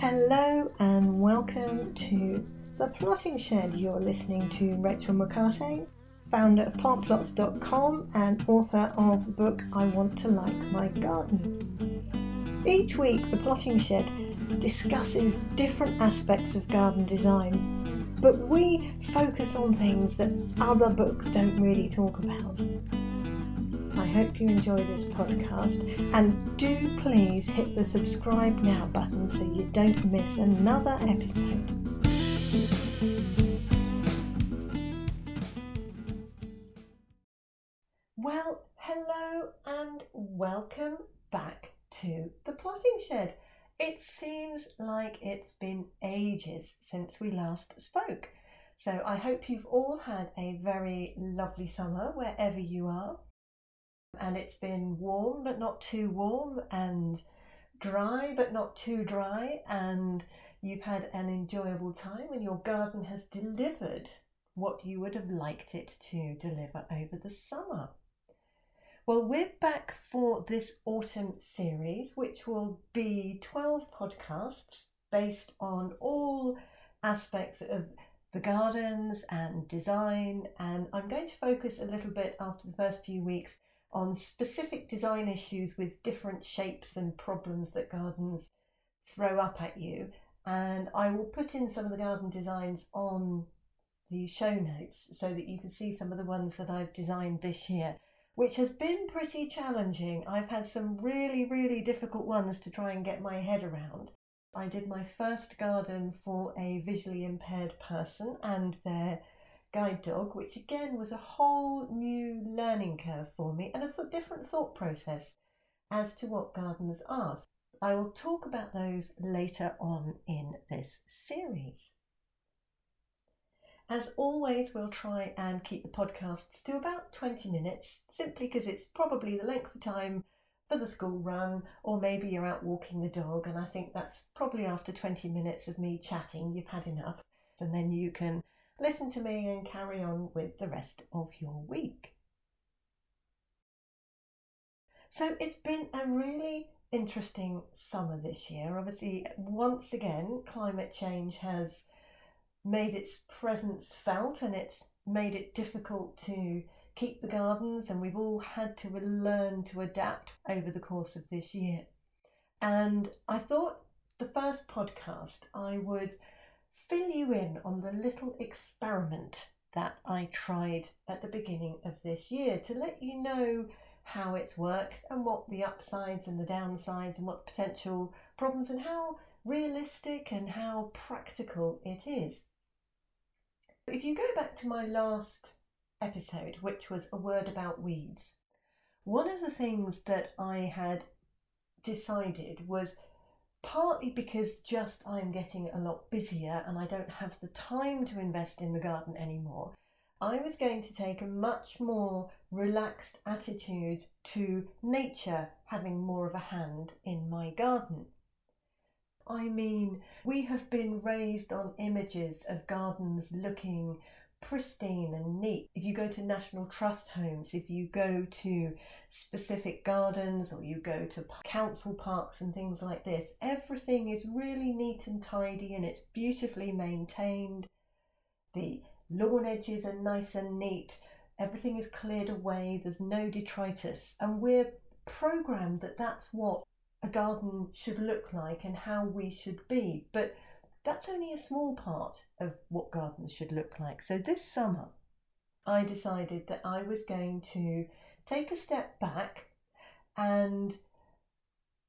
Hello and welcome to The Plotting Shed. You're listening to Rachel McCarthy, founder of plantplots.com and author of the book I Want to Like My Garden. Each week, The Plotting Shed discusses different aspects of garden design, but we focus on things that other books don't really talk about. I hope you enjoy this podcast and do please hit the subscribe now button so you don't miss another episode. Well, hello and welcome back to the plotting shed. It seems like it's been ages since we last spoke. So I hope you've all had a very lovely summer wherever you are and it's been warm but not too warm and dry but not too dry and you've had an enjoyable time and your garden has delivered what you would have liked it to deliver over the summer. Well, we're back for this autumn series, which will be 12 podcasts based on all aspects of the gardens and design. And I'm going to focus a little bit after the first few weeks on specific design issues with different shapes and problems that gardens throw up at you. And I will put in some of the garden designs on the show notes so that you can see some of the ones that I've designed this year, which has been pretty challenging. I've had some really, really difficult ones to try and get my head around. I did my first garden for a visually impaired person and their guide dog, which again was a whole new learning curve for me and a different thought process as to what gardens are. I will talk about those later on in this series. As always, we'll try and keep the podcasts to about 20 minutes, simply because it's probably the length of time for the school run, or maybe you're out walking the dog, and I think that's probably after 20 minutes of me chatting, you've had enough, and then you can listen to me and carry on with the rest of your week. So it's been a really interesting summer this year. Obviously, once again, climate change has made its presence felt and it's made it difficult to keep the gardens, and we've all had to learn to adapt over the course of this year. And I thought the first podcast I would fill you in on the little experiment that I tried at the beginning of this year to let you know how it works and what the upsides and the downsides and what potential problems and how realistic and how practical it is. If you go back to my last episode, which was a word about weeds, one of the things that I had decided was partly because just I'm getting a lot busier and I don't have the time to invest in the garden anymore. I was going to take a much more relaxed attitude to nature having more of a hand in my garden. I mean, we have been raised on images of gardens looking pristine and neat. If you go to National Trust homes, if you go to specific gardens or you go to council parks and things like this, everything is really neat and tidy and it's beautifully maintained. The lawn edges are nice and neat. Everything is cleared away. There's no detritus. And we're programmed that that's what a garden should look like and how we should be. But that's only a small part of what gardens should look like. So this summer, I decided that I was going to take a step back and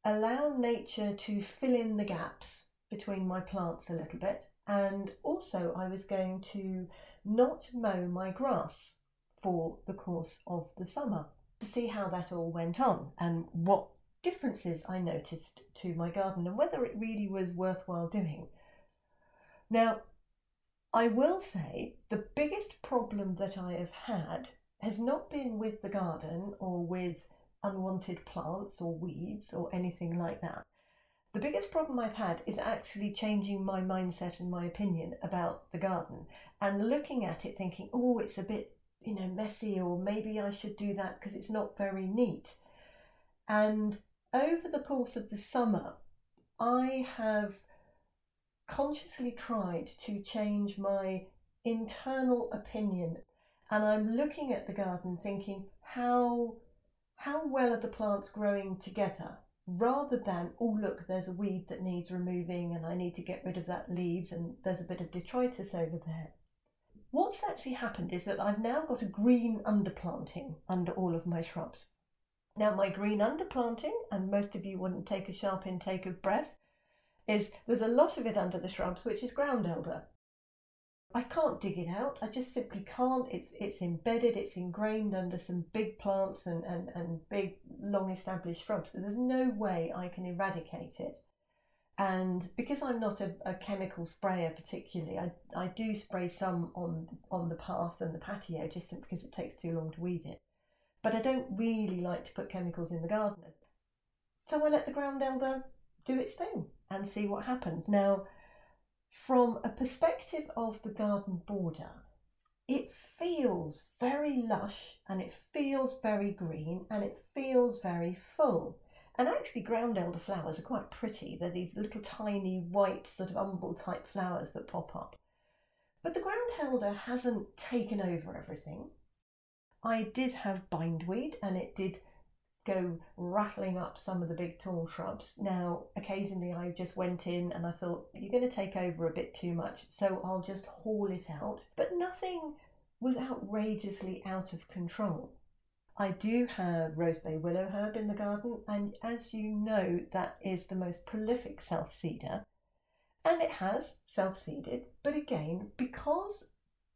allow nature to fill in the gaps between my plants a little bit. And also, I was going to not mow my grass for the course of the summer to see how that all went on and what differences I noticed to my garden and whether it really was worthwhile doing. Now, I will say the biggest problem that I have had has not been with the garden or with unwanted plants or weeds or anything like that. The biggest problem I've had is actually changing my mindset and my opinion about the garden and looking at it thinking, oh, it's a bit, you know, messy, or maybe I should do that because it's not very neat. And over the course of the summer, I have consciously tried to change my internal opinion and I'm looking at the garden thinking how how well are the plants growing together rather than oh look there's a weed that needs removing and I need to get rid of that leaves and there's a bit of detritus over there. What's actually happened is that I've now got a green underplanting under all of my shrubs. Now my green underplanting, and most of you wouldn't take a sharp intake of breath, is there's a lot of it under the shrubs, which is ground elder. I can't dig it out. I just simply can't. It's it's embedded, it's ingrained under some big plants and, and, and big long established shrubs. There's no way I can eradicate it. And because I'm not a, a chemical sprayer particularly, I, I do spray some on on the path and the patio just because it takes too long to weed it. But I don't really like to put chemicals in the garden. So I let the ground elder do its thing and see what happened. Now, from a perspective of the garden border, it feels very lush and it feels very green and it feels very full. And actually, ground elder flowers are quite pretty. They're these little tiny white, sort of umbel type flowers that pop up. But the ground elder hasn't taken over everything. I did have bindweed and it did go rattling up some of the big tall shrubs. Now, occasionally I just went in and I thought, you're going to take over a bit too much, so I'll just haul it out. But nothing was outrageously out of control. I do have rosebay willow herb in the garden, and as you know, that is the most prolific self seeder. And it has self seeded, but again, because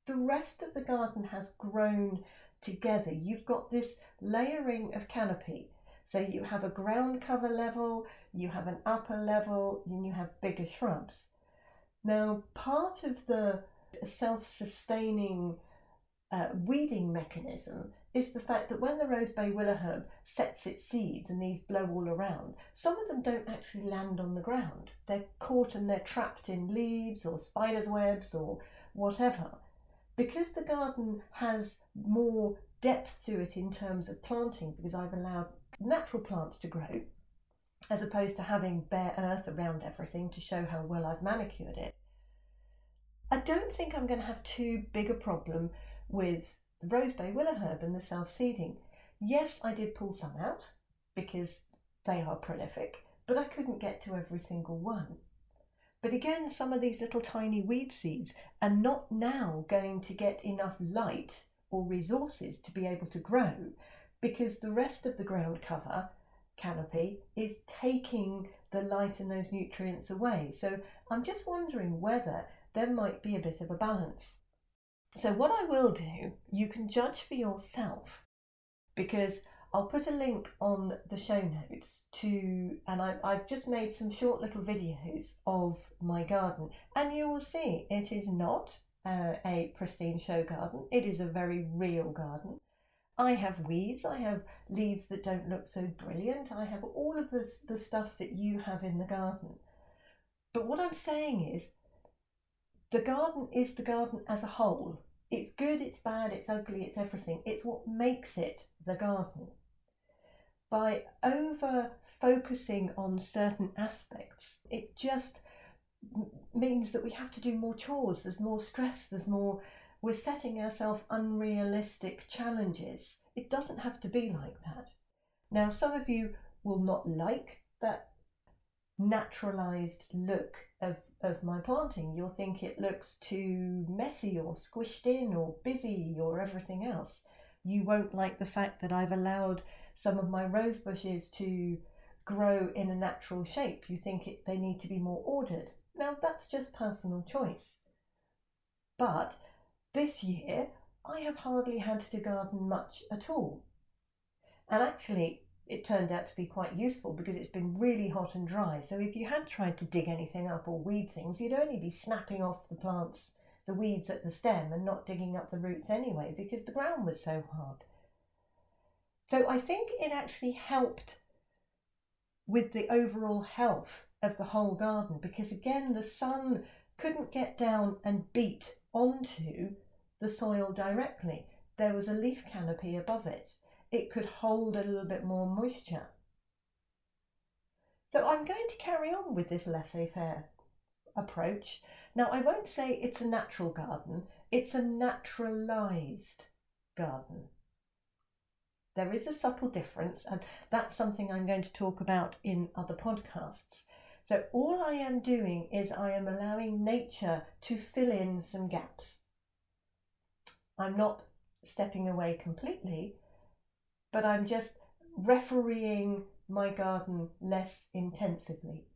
the rest of the garden has grown together, you've got this layering of canopy. So you have a ground cover level, you have an upper level, and you have bigger shrubs. Now, part of the self sustaining uh, weeding mechanism is the fact that when the rosebay willow herb sets its seeds and these blow all around, some of them don't actually land on the ground. They're caught and they're trapped in leaves or spiders' webs or whatever because the garden has more depth to it in terms of planting, because I've allowed natural plants to grow, as opposed to having bare earth around everything to show how well I've manicured it, I don't think I'm going to have too big a problem with the rosebay willow herb and the self seeding. Yes, I did pull some out because they are prolific, but I couldn't get to every single one. But again, some of these little tiny weed seeds are not now going to get enough light or resources to be able to grow because the rest of the ground cover canopy is taking the light and those nutrients away. So I'm just wondering whether there might be a bit of a balance. So, what I will do, you can judge for yourself because I'll put a link on the show notes to, and I, I've just made some short little videos of my garden, and you will see it is not uh, a pristine show garden, it is a very real garden. I have weeds, I have leaves that don't look so brilliant, I have all of this, the stuff that you have in the garden. But what I'm saying is, the garden is the garden as a whole. It's good, it's bad, it's ugly, it's everything. It's what makes it the garden by over focusing on certain aspects, it just means that we have to do more chores, there's more stress, there's more, we're setting ourselves unrealistic challenges. It doesn't have to be like that. Now, some of you will not like that naturalized look of, of my planting. You'll think it looks too messy or squished in or busy or everything else. You won't like the fact that I've allowed some of my rose bushes to grow in a natural shape. You think it, they need to be more ordered. Now, that's just personal choice. But this year, I have hardly had to garden much at all. And actually, it turned out to be quite useful because it's been really hot and dry. So if you had tried to dig anything up or weed things, you'd only be snapping off the plants, the weeds at the stem, and not digging up the roots anyway because the ground was so hard. So I think it actually helped with the overall health of the whole garden because, again, the sun couldn't get down and beat onto the soil directly. There was a leaf canopy above it, it could hold a little bit more moisture. So I'm going to carry on with this laissez faire approach. Now, I won't say it's a natural garden, it's a naturalised garden. There is a subtle difference, and that's something I'm going to talk about in other podcasts. So, all I am doing is I am allowing nature to fill in some gaps. I'm not stepping away completely, but I'm just refereeing my garden less intensively.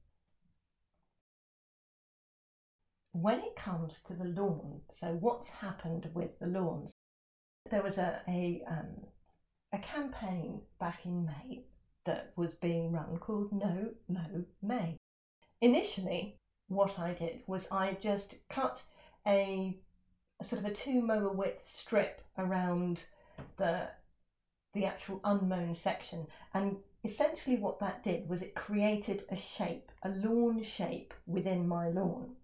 When it comes to the lawn, so what's happened with the lawns? There was a, a um, a campaign back in May that was being run called No Mow May. Initially, what I did was I just cut a, a sort of a two mower width strip around the the actual unmown section and essentially what that did was it created a shape a lawn shape within my lawn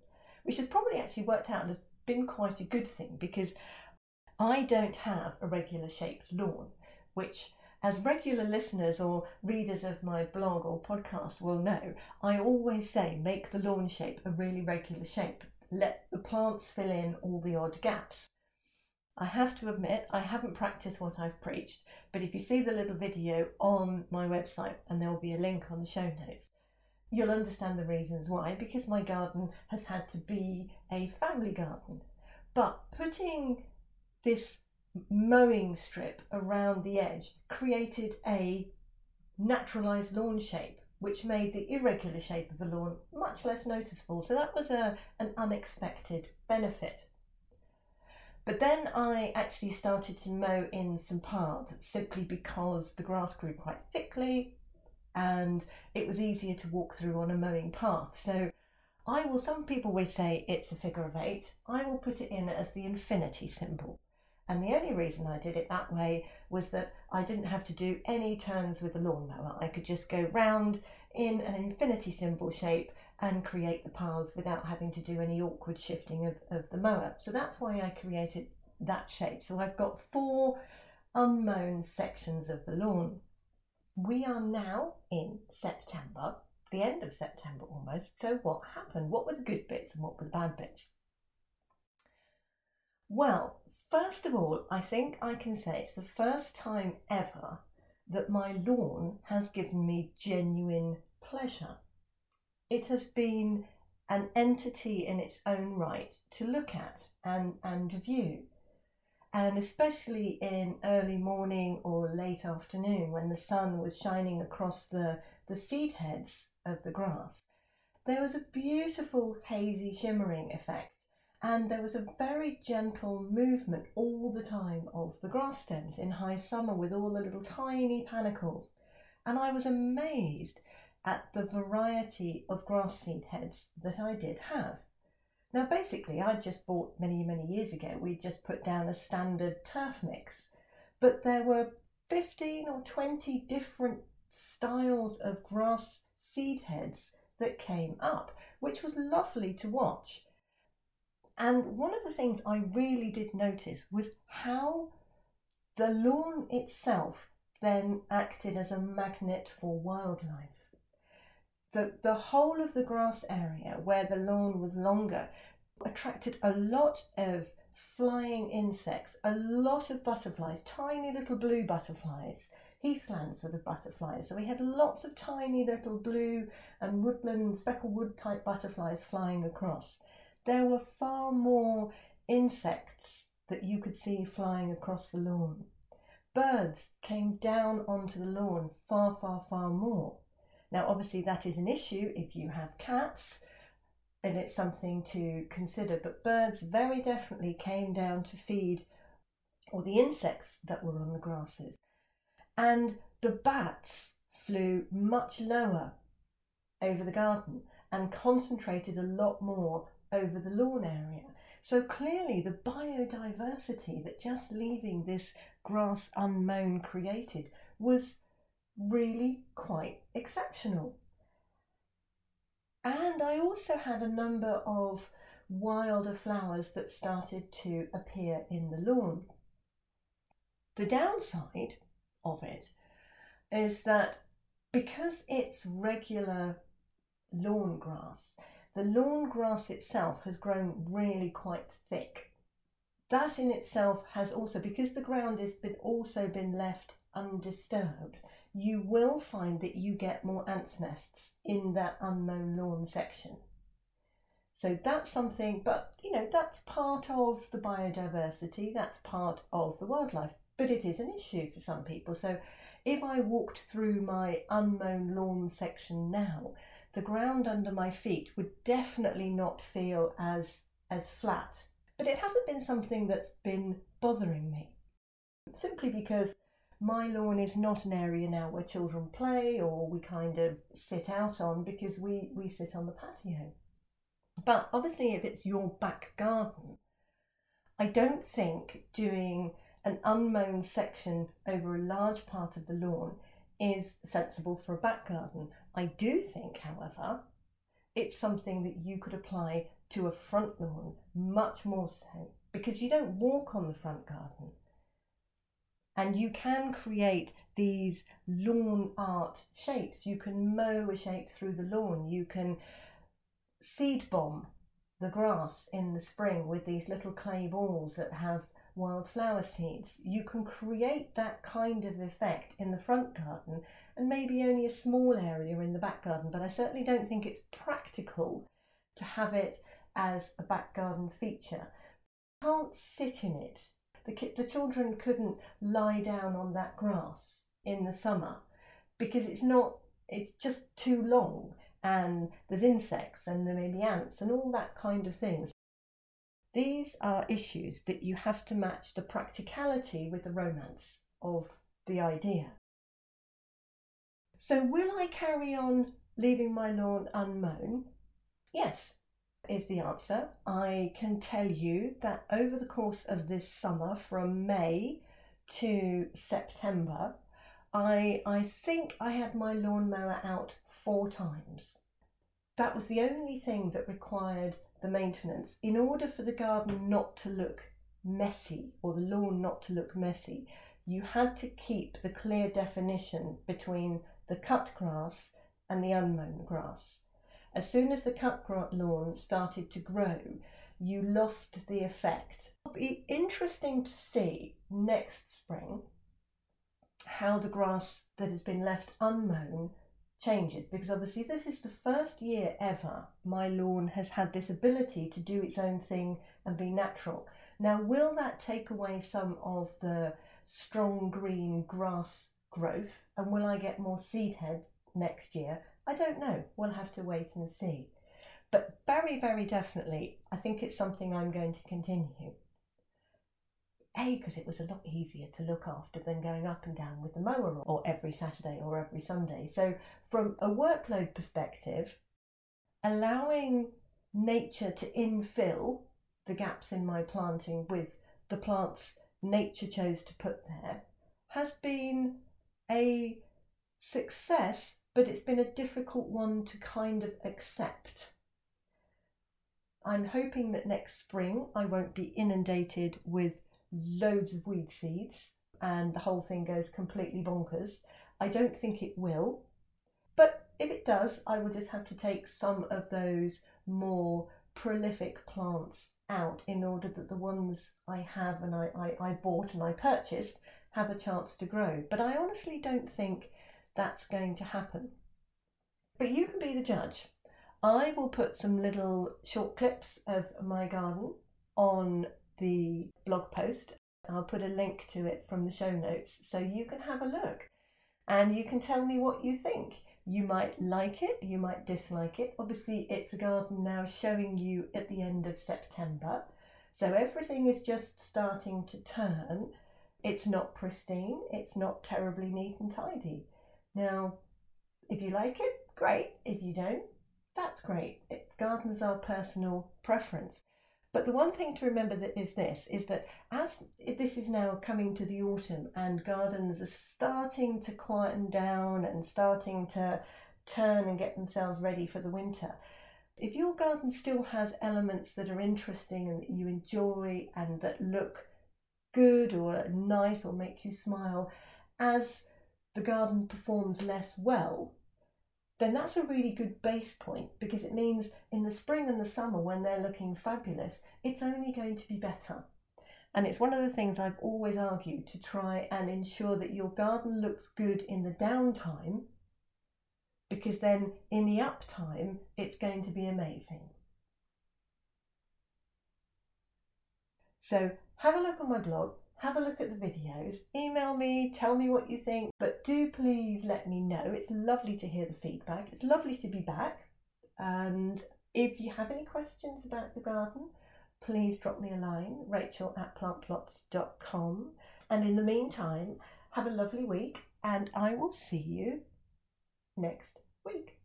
which has probably actually worked out and has been quite a good thing because I don't have a regular shaped lawn which, as regular listeners or readers of my blog or podcast will know, I always say make the lawn shape a really regular shape. Let the plants fill in all the odd gaps. I have to admit, I haven't practiced what I've preached, but if you see the little video on my website, and there will be a link on the show notes, you'll understand the reasons why, because my garden has had to be a family garden. But putting this mowing strip around the edge created a naturalised lawn shape which made the irregular shape of the lawn much less noticeable. So that was a, an unexpected benefit. But then I actually started to mow in some paths simply because the grass grew quite thickly and it was easier to walk through on a mowing path. So I will, some people will say it's a figure of eight. I will put it in as the infinity symbol. And the only reason I did it that way was that I didn't have to do any turns with the lawnmower. I could just go round in an infinity symbol shape and create the paths without having to do any awkward shifting of, of the mower. So that's why I created that shape. So I've got four unmown sections of the lawn. We are now in September, the end of September almost. So what happened? What were the good bits and what were the bad bits? Well, First of all, I think I can say it's the first time ever that my lawn has given me genuine pleasure. It has been an entity in its own right to look at and, and view. And especially in early morning or late afternoon when the sun was shining across the, the seed heads of the grass, there was a beautiful hazy shimmering effect and there was a very gentle movement all the time of the grass stems in high summer with all the little tiny panicles. And I was amazed at the variety of grass seed heads that I did have. Now, basically, I just bought many, many years ago, we just put down a standard turf mix, but there were 15 or 20 different styles of grass seed heads that came up, which was lovely to watch. And one of the things I really did notice was how the lawn itself then acted as a magnet for wildlife. The, the whole of the grass area where the lawn was longer attracted a lot of flying insects, a lot of butterflies, tiny little blue butterflies, heathland sort of butterflies. So we had lots of tiny little blue and woodland speckled wood type butterflies flying across there were far more insects that you could see flying across the lawn. Birds came down onto the lawn far, far, far more. Now, obviously, that is an issue if you have cats, and it's something to consider. But birds very definitely came down to feed or the insects that were on the grasses. And the bats flew much lower over the garden and concentrated a lot more over the lawn area. So clearly, the biodiversity that just leaving this grass unmown created was really quite exceptional. And I also had a number of wilder flowers that started to appear in the lawn. The downside of it is that because it's regular lawn grass, the lawn grass itself has grown really quite thick. That in itself has also, because the ground has been also been left undisturbed, you will find that you get more ants' nests in that unmown lawn section. So that's something, but you know, that's part of the biodiversity, that's part of the wildlife, but it is an issue for some people. So if I walked through my unmown lawn section now, the ground under my feet would definitely not feel as as flat. But it hasn't been something that's been bothering me. Simply because my lawn is not an area now where children play or we kind of sit out on because we, we sit on the patio. But obviously, if it's your back garden, I don't think doing an unmown section over a large part of the lawn is sensible for a back garden. I do think, however, it's something that you could apply to a front lawn much more so because you don't walk on the front garden. And you can create these lawn art shapes. You can mow a shape through the lawn. You can seed bomb the grass in the spring with these little clay balls that have wildflower seeds. You can create that kind of effect in the front garden and maybe only a small area in the back garden, but I certainly don't think it's practical to have it as a back garden feature. You can't sit in it. The, ki- the children couldn't lie down on that grass in the summer because it's not, it's just too long and there's insects and there may be ants and all that kind of things. These are issues that you have to match the practicality with the romance of the idea. So, will I carry on leaving my lawn unmown? Yes, is the answer. I can tell you that over the course of this summer, from May to September, I, I think I had my lawnmower out four times. That was the only thing that required the maintenance. In order for the garden not to look messy or the lawn not to look messy, you had to keep the clear definition between the cut grass and the unmown grass. As soon as the cut grass lawn started to grow, you lost the effect. It'll be interesting to see next spring how the grass that has been left unmown changes because obviously this is the first year ever my lawn has had this ability to do its own thing and be natural. Now, will that take away some of the strong green grass growth and will I get more seed head next year? I don't know. We'll have to wait and see. But very, very definitely, I think it's something I'm going to continue. A, because it was a lot easier to look after than going up and down with the mower or every Saturday or every Sunday. So, from a workload perspective, allowing nature to infill the gaps in my planting with the plants nature chose to put there has been a success, but it's been a difficult one to kind of accept. I'm hoping that next spring I won't be inundated with loads of weed seeds and the whole thing goes completely bonkers. I don't think it will. But if it does, I will just have to take some of those more prolific plants out in order that the ones I have and I, I, I bought and I purchased have a chance to grow. But I honestly don't think that's going to happen. But you can be the judge. I will put some little short clips of my garden on the blog post. I'll put a link to it from the show notes so you can have a look and you can tell me what you think. You might like it, you might dislike it. Obviously, it's a garden now showing you at the end of September, so everything is just starting to turn. It's not pristine, it's not terribly neat and tidy. Now, if you like it, great. If you don't, that's great. It, gardens are personal preference. But the one thing to remember that is this is that as this is now coming to the autumn and gardens are starting to quieten down and starting to turn and get themselves ready for the winter, if your garden still has elements that are interesting and that you enjoy and that look good or nice or make you smile, as the garden performs less well, then that's a really good base point because it means in the spring and the summer when they're looking fabulous, it's only going to be better. And it's one of the things I've always argued to try and ensure that your garden looks good in the downtime because then in the uptime it's going to be amazing. So have a look on my blog, have a look at the videos, email me, tell me what you think, but do please let me know. It's lovely to hear the feedback. It's lovely to be back. And if you have any questions about the garden, please drop me a line, rachel at plantplots.com. And in the meantime, have a lovely week and I will see you next week.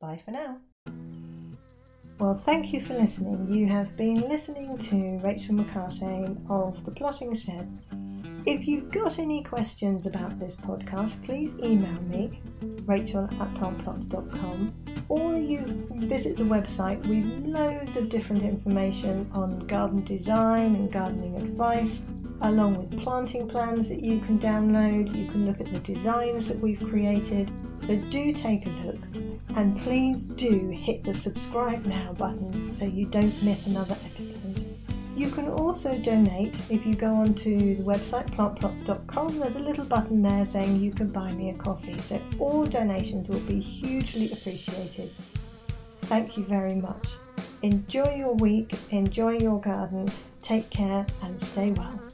Bye for now. Well, thank you for listening. You have been listening to Rachel McCartane of The Plotting Shed. If you've got any questions about this podcast, please email me, rachel at plantplots.com, or you visit the website. We've loads of different information on garden design and gardening advice, along with planting plans that you can download. You can look at the designs that we've created. So do take a look. And please do hit the subscribe now button so you don't miss another episode. You can also donate if you go onto the website plantplots.com. There's a little button there saying you can buy me a coffee. So all donations will be hugely appreciated. Thank you very much. Enjoy your week, enjoy your garden, take care, and stay well.